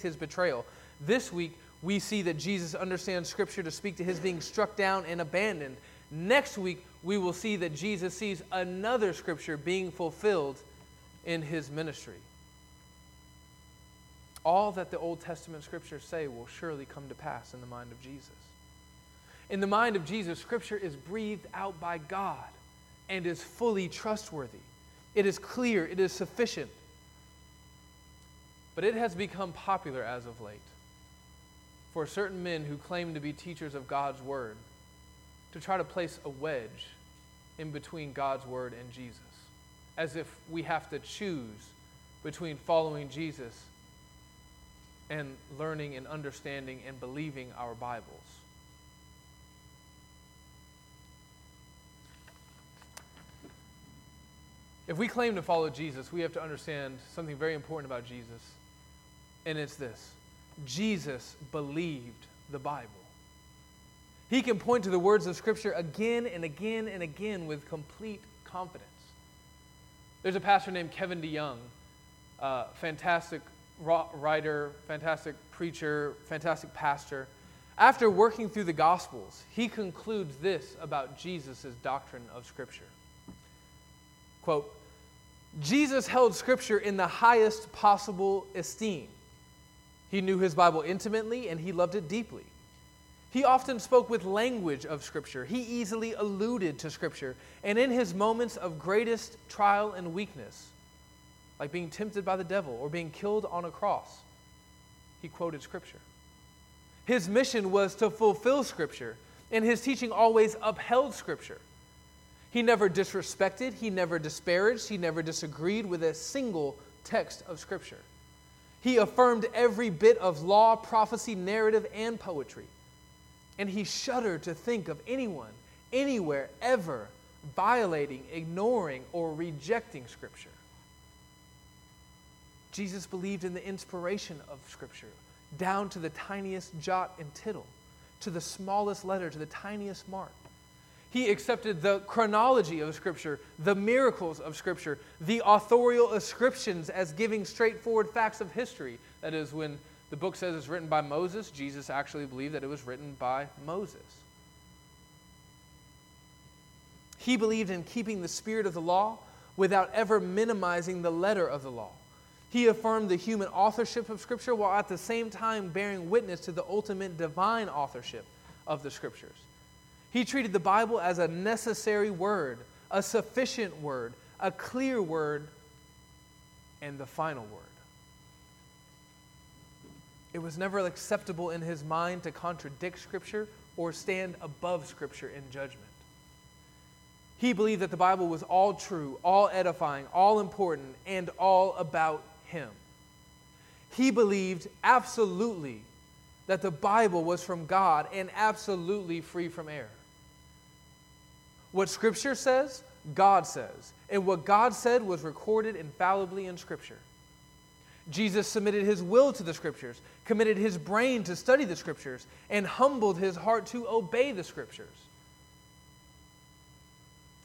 his betrayal. This week, we see that Jesus understands Scripture to speak to his being struck down and abandoned. Next week, we will see that Jesus sees another Scripture being fulfilled in his ministry. All that the Old Testament Scriptures say will surely come to pass in the mind of Jesus. In the mind of Jesus, Scripture is breathed out by God and is fully trustworthy. It is clear, it is sufficient. But it has become popular as of late for certain men who claim to be teachers of God's Word to try to place a wedge in between God's Word and Jesus, as if we have to choose between following Jesus and learning and understanding and believing our Bibles. If we claim to follow Jesus, we have to understand something very important about Jesus, and it's this Jesus believed the Bible. He can point to the words of Scripture again and again and again with complete confidence. There's a pastor named Kevin DeYoung, uh, fantastic writer, fantastic preacher, fantastic pastor. After working through the Gospels, he concludes this about Jesus' doctrine of Scripture. Quote, Jesus held Scripture in the highest possible esteem. He knew his Bible intimately and he loved it deeply. He often spoke with language of Scripture. He easily alluded to Scripture. And in his moments of greatest trial and weakness, like being tempted by the devil or being killed on a cross, he quoted Scripture. His mission was to fulfill Scripture, and his teaching always upheld Scripture. He never disrespected, he never disparaged, he never disagreed with a single text of Scripture. He affirmed every bit of law, prophecy, narrative, and poetry. And he shuddered to think of anyone, anywhere, ever violating, ignoring, or rejecting Scripture. Jesus believed in the inspiration of Scripture, down to the tiniest jot and tittle, to the smallest letter, to the tiniest mark. He accepted the chronology of Scripture, the miracles of Scripture, the authorial ascriptions as giving straightforward facts of history. That is, when the book says it's written by Moses, Jesus actually believed that it was written by Moses. He believed in keeping the spirit of the law without ever minimizing the letter of the law. He affirmed the human authorship of Scripture while at the same time bearing witness to the ultimate divine authorship of the Scriptures. He treated the Bible as a necessary word, a sufficient word, a clear word, and the final word. It was never acceptable in his mind to contradict Scripture or stand above Scripture in judgment. He believed that the Bible was all true, all edifying, all important, and all about him. He believed absolutely that the Bible was from God and absolutely free from error. What Scripture says, God says. And what God said was recorded infallibly in Scripture. Jesus submitted his will to the Scriptures, committed his brain to study the Scriptures, and humbled his heart to obey the Scriptures.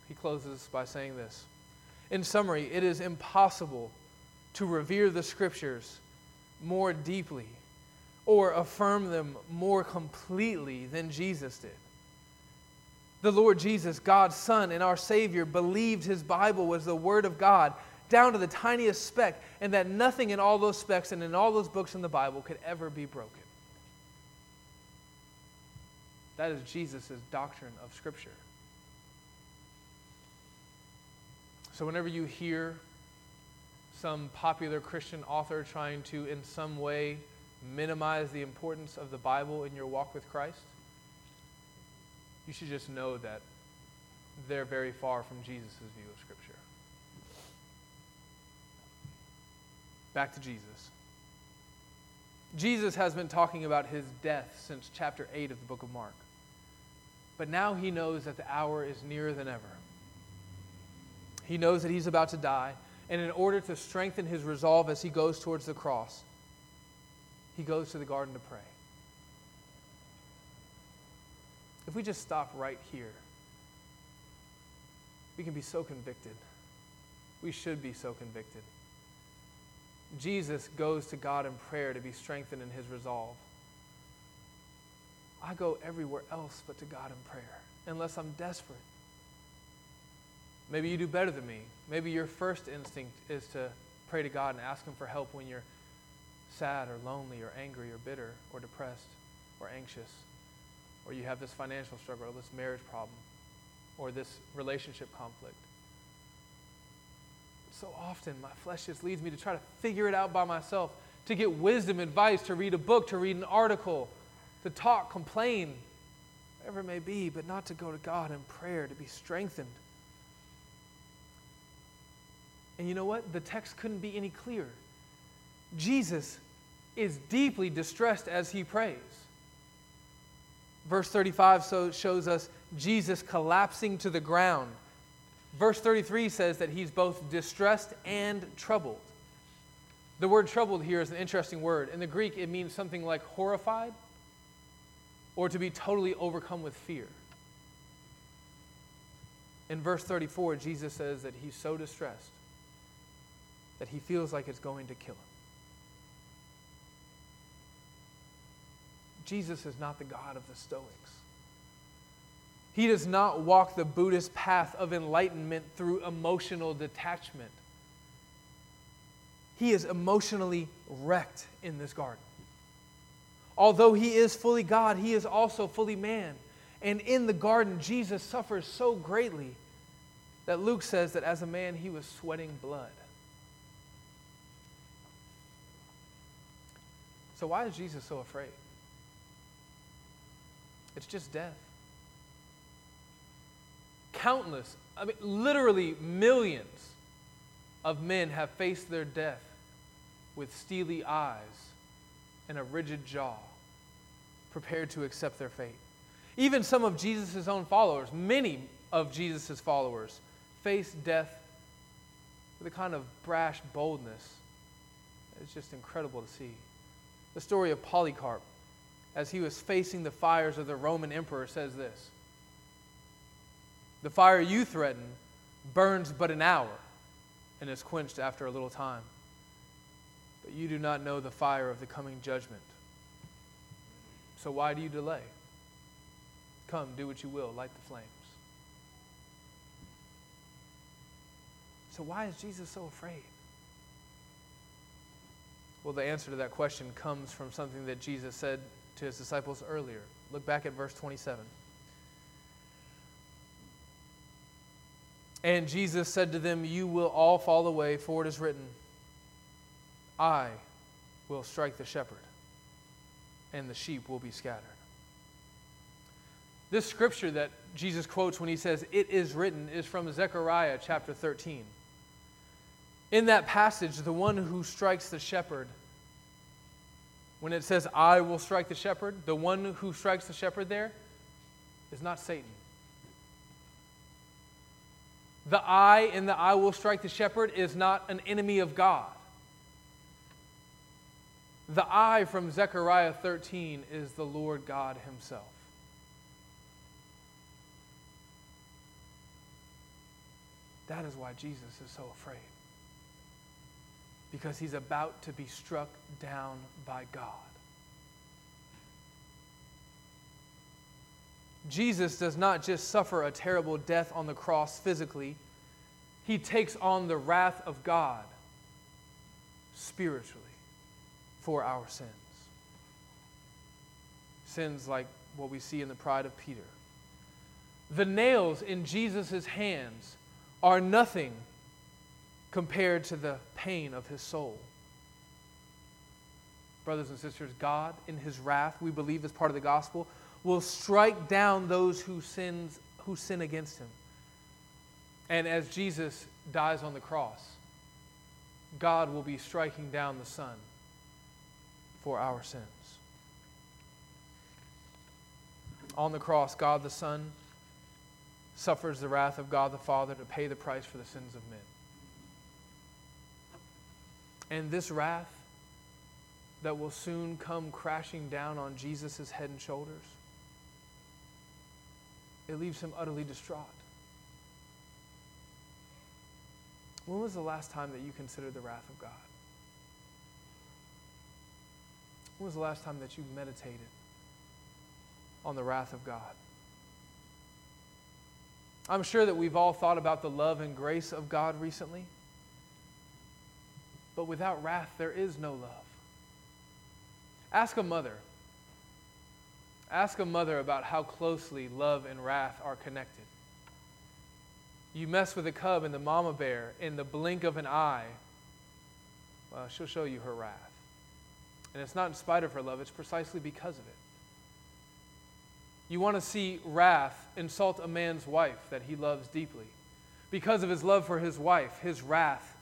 He closes by saying this In summary, it is impossible to revere the Scriptures more deeply or affirm them more completely than Jesus did. The Lord Jesus, God's Son and our Savior, believed his Bible was the Word of God down to the tiniest speck, and that nothing in all those specks and in all those books in the Bible could ever be broken. That is Jesus' doctrine of Scripture. So, whenever you hear some popular Christian author trying to, in some way, minimize the importance of the Bible in your walk with Christ, you should just know that they're very far from Jesus' view of Scripture. Back to Jesus. Jesus has been talking about his death since chapter 8 of the book of Mark. But now he knows that the hour is nearer than ever. He knows that he's about to die, and in order to strengthen his resolve as he goes towards the cross, he goes to the garden to pray. If we just stop right here, we can be so convicted. We should be so convicted. Jesus goes to God in prayer to be strengthened in his resolve. I go everywhere else but to God in prayer, unless I'm desperate. Maybe you do better than me. Maybe your first instinct is to pray to God and ask Him for help when you're sad or lonely or angry or bitter or depressed or anxious, or you have this financial struggle or this marriage problem or this relationship conflict. So often, my flesh just leads me to try to figure it out by myself, to get wisdom, advice, to read a book, to read an article, to talk, complain, whatever it may be, but not to go to God in prayer to be strengthened. And you know what? The text couldn't be any clearer. Jesus is deeply distressed as he prays. Verse 35 so shows us Jesus collapsing to the ground. Verse 33 says that he's both distressed and troubled. The word troubled here is an interesting word. In the Greek, it means something like horrified or to be totally overcome with fear. In verse 34, Jesus says that he's so distressed that he feels like it's going to kill him. Jesus is not the God of the Stoics. He does not walk the Buddhist path of enlightenment through emotional detachment. He is emotionally wrecked in this garden. Although he is fully God, he is also fully man. And in the garden, Jesus suffers so greatly that Luke says that as a man, he was sweating blood. So, why is Jesus so afraid? It's just death. Countless, I mean, literally millions of men have faced their death with steely eyes and a rigid jaw, prepared to accept their fate. Even some of Jesus' own followers, many of Jesus' followers, faced death with a kind of brash boldness. It's just incredible to see. The story of Polycarp, as he was facing the fires of the Roman emperor, says this The fire you threaten burns but an hour and is quenched after a little time. But you do not know the fire of the coming judgment. So why do you delay? Come, do what you will, light the flames. So why is Jesus so afraid? Well, the answer to that question comes from something that Jesus said to his disciples earlier. Look back at verse 27. And Jesus said to them, You will all fall away, for it is written, I will strike the shepherd, and the sheep will be scattered. This scripture that Jesus quotes when he says, It is written, is from Zechariah chapter 13. In that passage, the one who strikes the shepherd, when it says, I will strike the shepherd, the one who strikes the shepherd there is not Satan. The I in the I will strike the shepherd is not an enemy of God. The I from Zechariah 13 is the Lord God Himself. That is why Jesus is so afraid because he's about to be struck down by God. Jesus does not just suffer a terrible death on the cross physically, he takes on the wrath of God spiritually for our sins. Sins like what we see in the pride of Peter. The nails in Jesus' hands are nothing compared to the pain of his soul. Brothers and sisters, God, in his wrath, we believe as part of the gospel, will strike down those who, sins, who sin against him. And as Jesus dies on the cross, God will be striking down the Son for our sins. On the cross, God the Son suffers the wrath of God the Father to pay the price for the sins of men. And this wrath that will soon come crashing down on Jesus' head and shoulders, it leaves him utterly distraught. When was the last time that you considered the wrath of God? When was the last time that you meditated on the wrath of God? I'm sure that we've all thought about the love and grace of God recently. But without wrath, there is no love. Ask a mother. Ask a mother about how closely love and wrath are connected. You mess with a cub and the mama bear in the blink of an eye, well, she'll show you her wrath. And it's not in spite of her love, it's precisely because of it. You want to see wrath insult a man's wife that he loves deeply. Because of his love for his wife, his wrath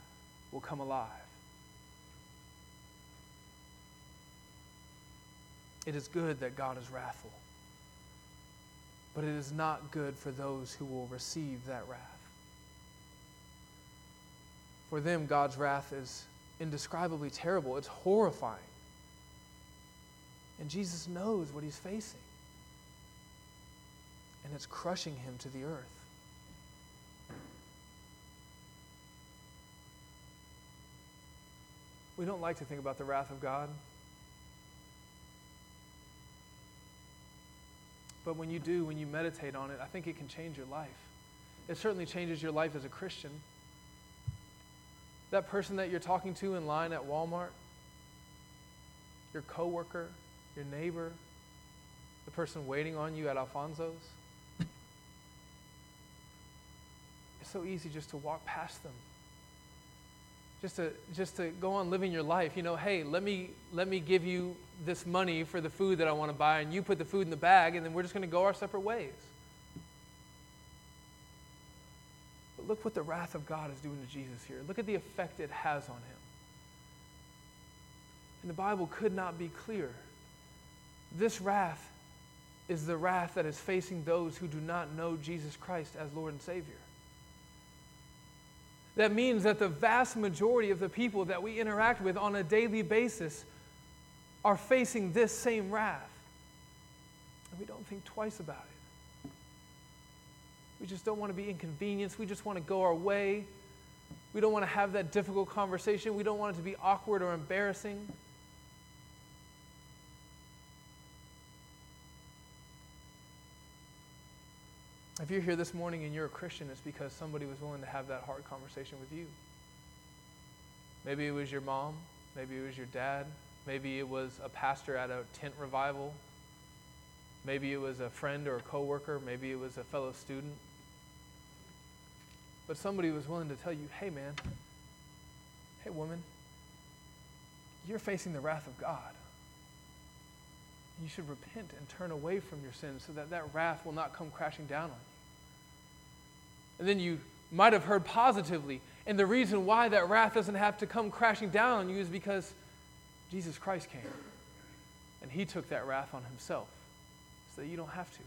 will come alive. It is good that God is wrathful, but it is not good for those who will receive that wrath. For them, God's wrath is indescribably terrible, it's horrifying. And Jesus knows what he's facing and it's crushing him to the earth. We don't like to think about the wrath of God. But when you do, when you meditate on it, I think it can change your life. It certainly changes your life as a Christian. That person that you're talking to in line at Walmart, your coworker, your neighbor, the person waiting on you at Alfonso's, It's so easy just to walk past them. Just to, just to go on living your life. You know, hey, let me, let me give you this money for the food that I want to buy, and you put the food in the bag, and then we're just going to go our separate ways. But look what the wrath of God is doing to Jesus here. Look at the effect it has on him. And the Bible could not be clearer. This wrath is the wrath that is facing those who do not know Jesus Christ as Lord and Savior. That means that the vast majority of the people that we interact with on a daily basis are facing this same wrath. And we don't think twice about it. We just don't want to be inconvenienced. We just want to go our way. We don't want to have that difficult conversation. We don't want it to be awkward or embarrassing. If you're here this morning and you're a Christian, it's because somebody was willing to have that hard conversation with you. Maybe it was your mom, maybe it was your dad, maybe it was a pastor at a tent revival, maybe it was a friend or a coworker, maybe it was a fellow student. But somebody was willing to tell you, hey man, hey woman, you're facing the wrath of God. You should repent and turn away from your sins so that that wrath will not come crashing down on you. And then you might have heard positively. And the reason why that wrath doesn't have to come crashing down on you is because Jesus Christ came. And he took that wrath on himself so that you don't have to.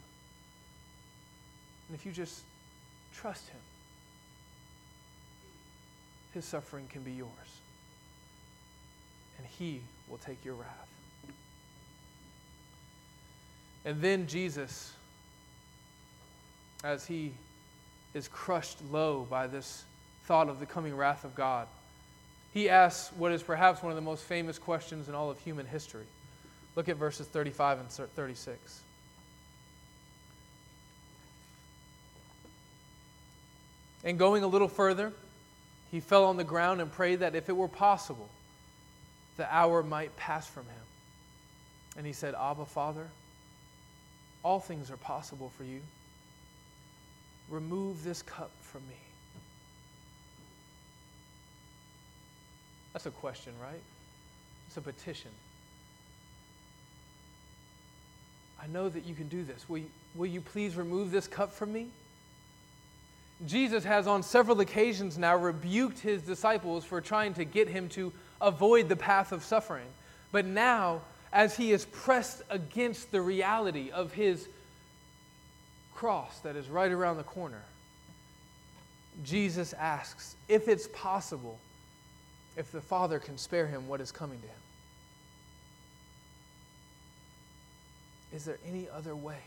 And if you just trust him, his suffering can be yours. And he will take your wrath. And then Jesus, as he is crushed low by this thought of the coming wrath of God, he asks what is perhaps one of the most famous questions in all of human history. Look at verses 35 and 36. And going a little further, he fell on the ground and prayed that if it were possible, the hour might pass from him. And he said, Abba, Father, all things are possible for you. Remove this cup from me. That's a question, right? It's a petition. I know that you can do this. Will you, will you please remove this cup from me? Jesus has on several occasions now rebuked his disciples for trying to get him to avoid the path of suffering. But now, as he is pressed against the reality of his cross that is right around the corner, Jesus asks if it's possible, if the Father can spare him what is coming to him. Is there any other way?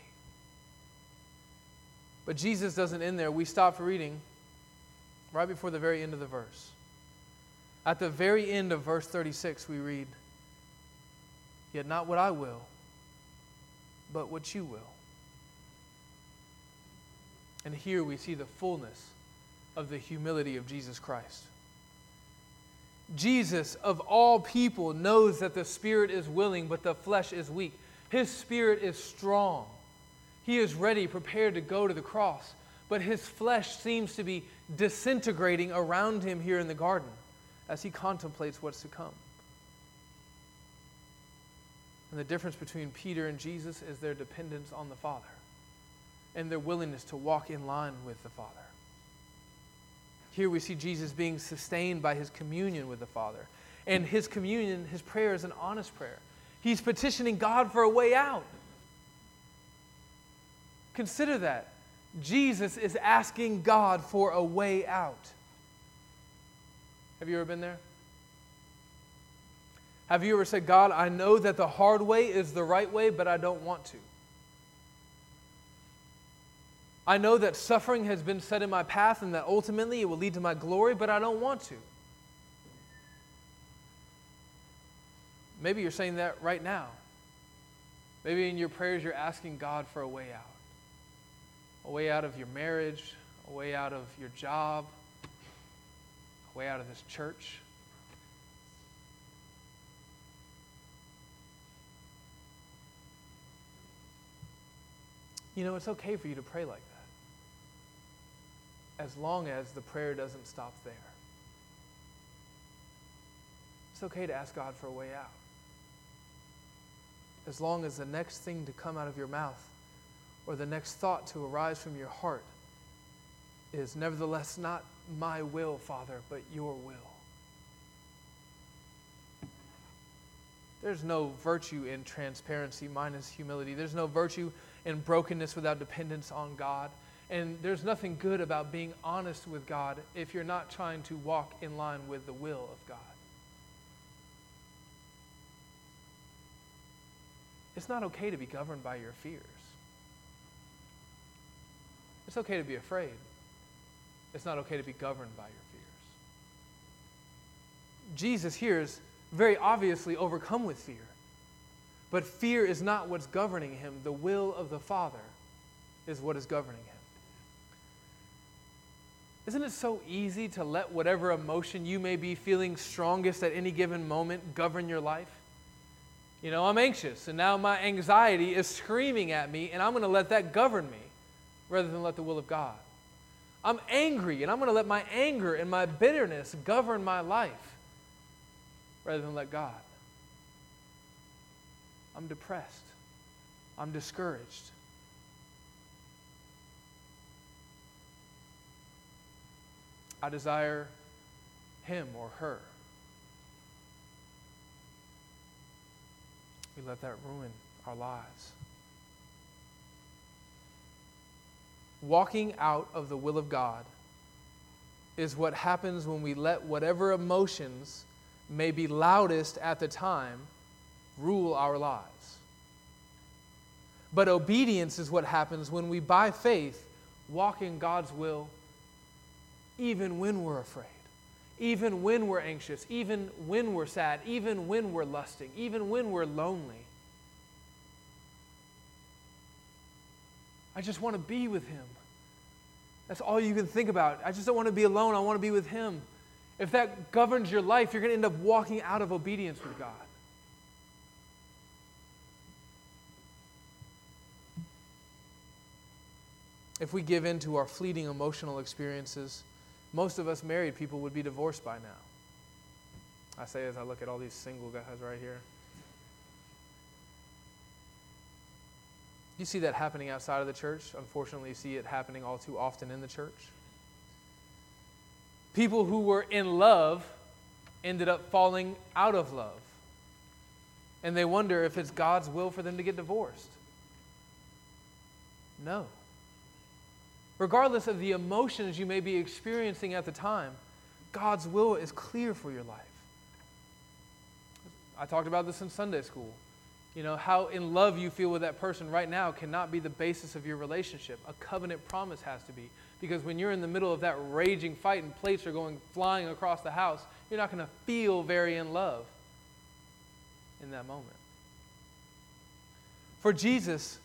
But Jesus doesn't end there. We stop reading right before the very end of the verse. At the very end of verse 36, we read, Yet not what I will, but what you will. And here we see the fullness of the humility of Jesus Christ. Jesus, of all people, knows that the spirit is willing, but the flesh is weak. His spirit is strong. He is ready, prepared to go to the cross, but his flesh seems to be disintegrating around him here in the garden as he contemplates what's to come. And the difference between Peter and Jesus is their dependence on the Father and their willingness to walk in line with the Father. Here we see Jesus being sustained by his communion with the Father. And his communion, his prayer is an honest prayer. He's petitioning God for a way out. Consider that. Jesus is asking God for a way out. Have you ever been there? Have you ever said, God, I know that the hard way is the right way, but I don't want to? I know that suffering has been set in my path and that ultimately it will lead to my glory, but I don't want to. Maybe you're saying that right now. Maybe in your prayers you're asking God for a way out a way out of your marriage, a way out of your job, a way out of this church. You know, it's okay for you to pray like that, as long as the prayer doesn't stop there. It's okay to ask God for a way out, as long as the next thing to come out of your mouth or the next thought to arise from your heart is, Nevertheless, not my will, Father, but your will. There's no virtue in transparency minus humility. There's no virtue in brokenness without dependence on God. And there's nothing good about being honest with God if you're not trying to walk in line with the will of God. It's not okay to be governed by your fears. It's okay to be afraid. It's not okay to be governed by your fears. Jesus here is very obviously overcome with fear. But fear is not what's governing him. The will of the Father is what is governing him. Isn't it so easy to let whatever emotion you may be feeling strongest at any given moment govern your life? You know, I'm anxious, and now my anxiety is screaming at me, and I'm going to let that govern me rather than let the will of God. I'm angry, and I'm going to let my anger and my bitterness govern my life rather than let God. I'm depressed. I'm discouraged. I desire him or her. We let that ruin our lives. walking out of the will of God is what happens when we let whatever emotions may be loudest at the time rule our lives. But obedience is what happens when we, by faith, walk in God's will even when we're afraid, even when we're anxious, even when we're sad, even when we're lusting, even when we're lonely. I just want to be with Him. That's all you can think about. I just don't want to be alone. I want to be with Him. If that governs your life, you're going to end up walking out of obedience with God. If we give in to our fleeting emotional experiences, most of us married people would be divorced by now. I say as I look at all these single guys right here. You see that happening outside of the church. Unfortunately, you see it happening all too often in the church. People who were in love ended up falling out of love. And they wonder if it's God's will for them to get divorced. No. Regardless of the emotions you may be experiencing at the time, God's will is clear for your life. I talked about this in Sunday school. You know, how in love you feel with that person right now cannot be the basis of your relationship. A covenant promise has to be. Because when you're in the middle of that raging fight and plates are going flying across the house, you're not going to feel very in love in that moment. For Jesus,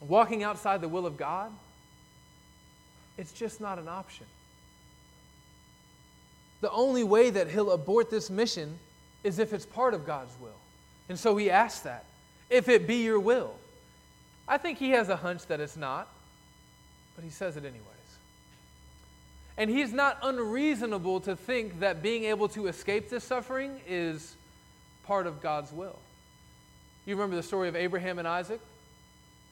walking outside the will of God, it's just not an option. The only way that he'll abort this mission is if it's part of God's will. And so he asks that if it be your will. I think he has a hunch that it's not, but he says it anyways. And he's not unreasonable to think that being able to escape this suffering is part of God's will. You remember the story of Abraham and Isaac?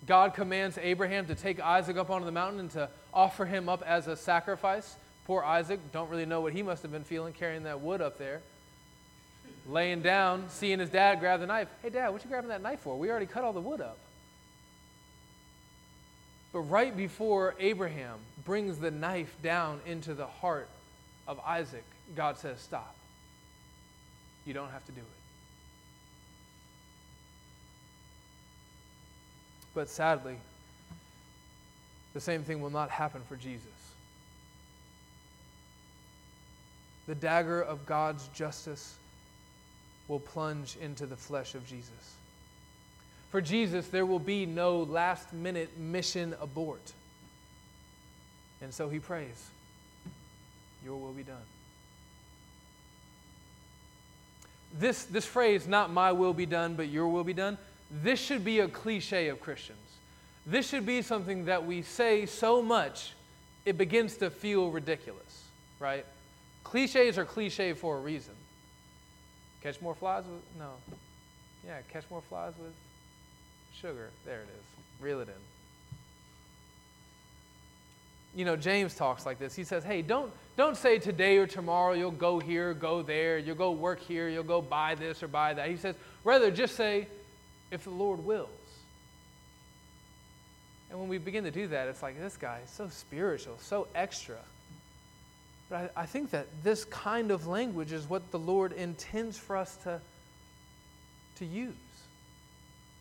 God commands Abraham to take Isaac up onto the mountain and to offer him up as a sacrifice. Poor Isaac, don't really know what he must have been feeling carrying that wood up there. Laying down, seeing his dad grab the knife. Hey, dad, what you grabbing that knife for? We already cut all the wood up. But right before Abraham brings the knife down into the heart of Isaac, God says, Stop. You don't have to do it. But sadly, the same thing will not happen for Jesus. The dagger of God's justice will plunge into the flesh of Jesus. For Jesus, there will be no last minute mission abort. And so he prays, Your will be done. This, this phrase, not my will be done, but your will be done, this should be a cliche of Christians. This should be something that we say so much it begins to feel ridiculous, right? Cliches are cliche for a reason. Catch more flies with, no. Yeah, catch more flies with sugar. There it is. Reel it in. You know, James talks like this. He says, hey, don't, don't say today or tomorrow you'll go here, go there, you'll go work here, you'll go buy this or buy that. He says, rather just say, if the Lord wills. And when we begin to do that, it's like, this guy is so spiritual, so extra. But I, I think that this kind of language is what the Lord intends for us to, to use.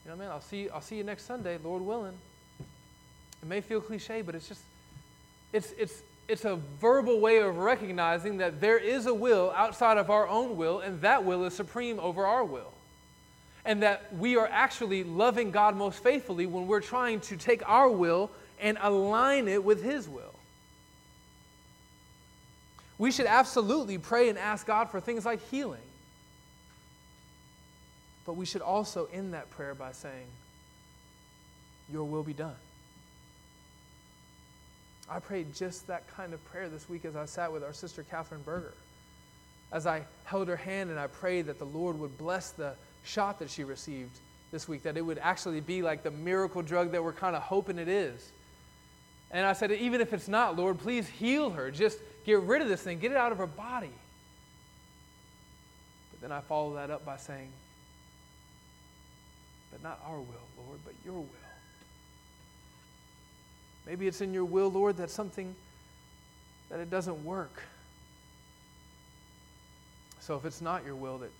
You know, man, I'll see, I'll see you next Sunday, Lord willing. It may feel cliche, but it's just, it's, it's, it's a verbal way of recognizing that there is a will outside of our own will, and that will is supreme over our will and that we are actually loving God most faithfully when we're trying to take our will and align it with His will. We should absolutely pray and ask God for things like healing. But we should also end that prayer by saying, Your will be done. I prayed just that kind of prayer this week as I sat with our sister Catherine Berger. As I held her hand and I prayed that the Lord would bless the shot that she received this week, that it would actually be like the miracle drug that we're kind of hoping it is. And I said, even if it's not, Lord, please heal her. Just get rid of this thing, get it out of her body. But then I follow that up by saying, but not our will, Lord, but your will. Maybe it's in your will, Lord, that something that it doesn't work. So if it's not your will that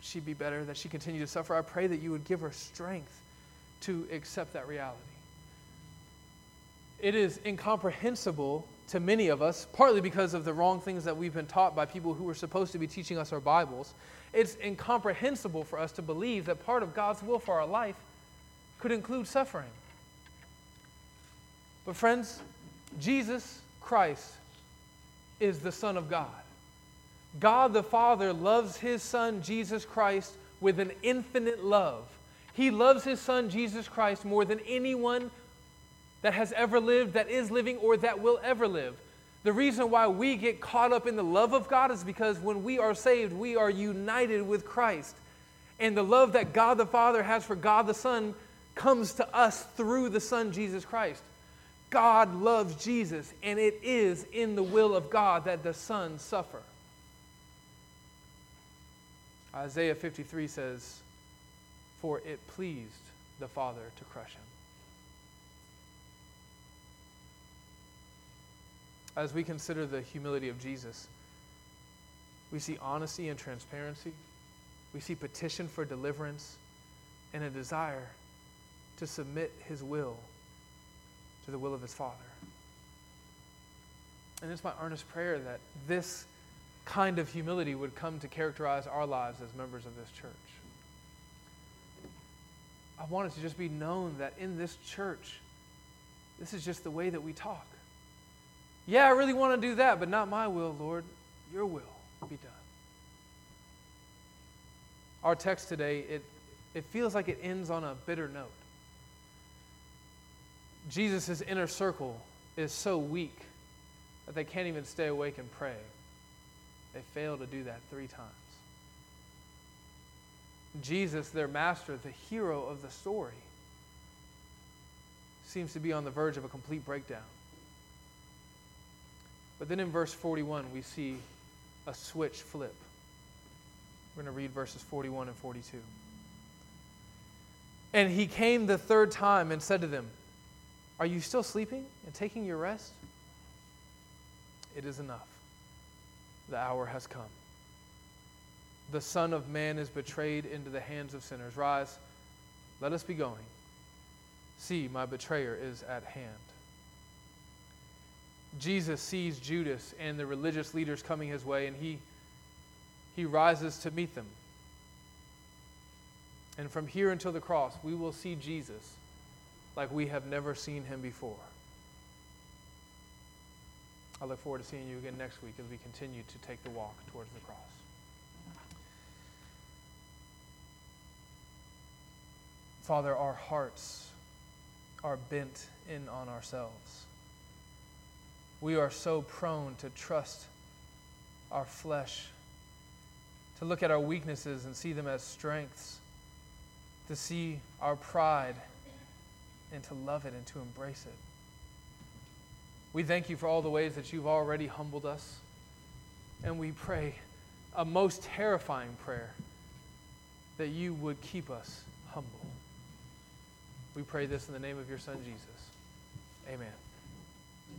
she be better, that she continue to suffer. I pray that you would give her strength to accept that reality. It is incomprehensible to many of us, partly because of the wrong things that we've been taught by people who were supposed to be teaching us our Bibles. It's incomprehensible for us to believe that part of God's will for our life could include suffering. But, friends, Jesus Christ is the Son of God. God the Father loves his Son, Jesus Christ, with an infinite love. He loves his Son, Jesus Christ, more than anyone that has ever lived, that is living, or that will ever live. The reason why we get caught up in the love of God is because when we are saved, we are united with Christ. And the love that God the Father has for God the Son comes to us through the Son, Jesus Christ. God loves Jesus, and it is in the will of God that the Son suffer. Isaiah 53 says, For it pleased the Father to crush him. As we consider the humility of Jesus, we see honesty and transparency. We see petition for deliverance and a desire to submit his will to the will of his Father. And it's my earnest prayer that this kind of humility would come to characterize our lives as members of this church. I want it to just be known that in this church, this is just the way that we talk. Yeah, I really want to do that, but not my will, Lord. Your will be done. Our text today, it, it feels like it ends on a bitter note. Jesus' inner circle is so weak that they can't even stay awake and pray. They fail to do that three times. Jesus, their master, the hero of the story, seems to be on the verge of a complete breakdown. But then in verse 41, we see a switch flip. We're going to read verses 41 and 42. And he came the third time and said to them, Are you still sleeping and taking your rest? It is enough. The hour has come. The Son of Man is betrayed into the hands of sinners. Rise, let us be going. See, my betrayer is at hand. Jesus sees Judas and the religious leaders coming his way, and he, he rises to meet them. And from here until the cross, we will see Jesus like we have never seen him before. I look forward to seeing you again next week as we continue to take the walk towards the cross. Father, our hearts are bent in on ourselves. We are so prone to trust our flesh, to look at our weaknesses and see them as strengths, to see our pride and to love it and to embrace it. We thank you for all the ways that you've already humbled us, and we pray a most terrifying prayer that you would keep us humble. We pray this in the name of your Son, Jesus. Amen.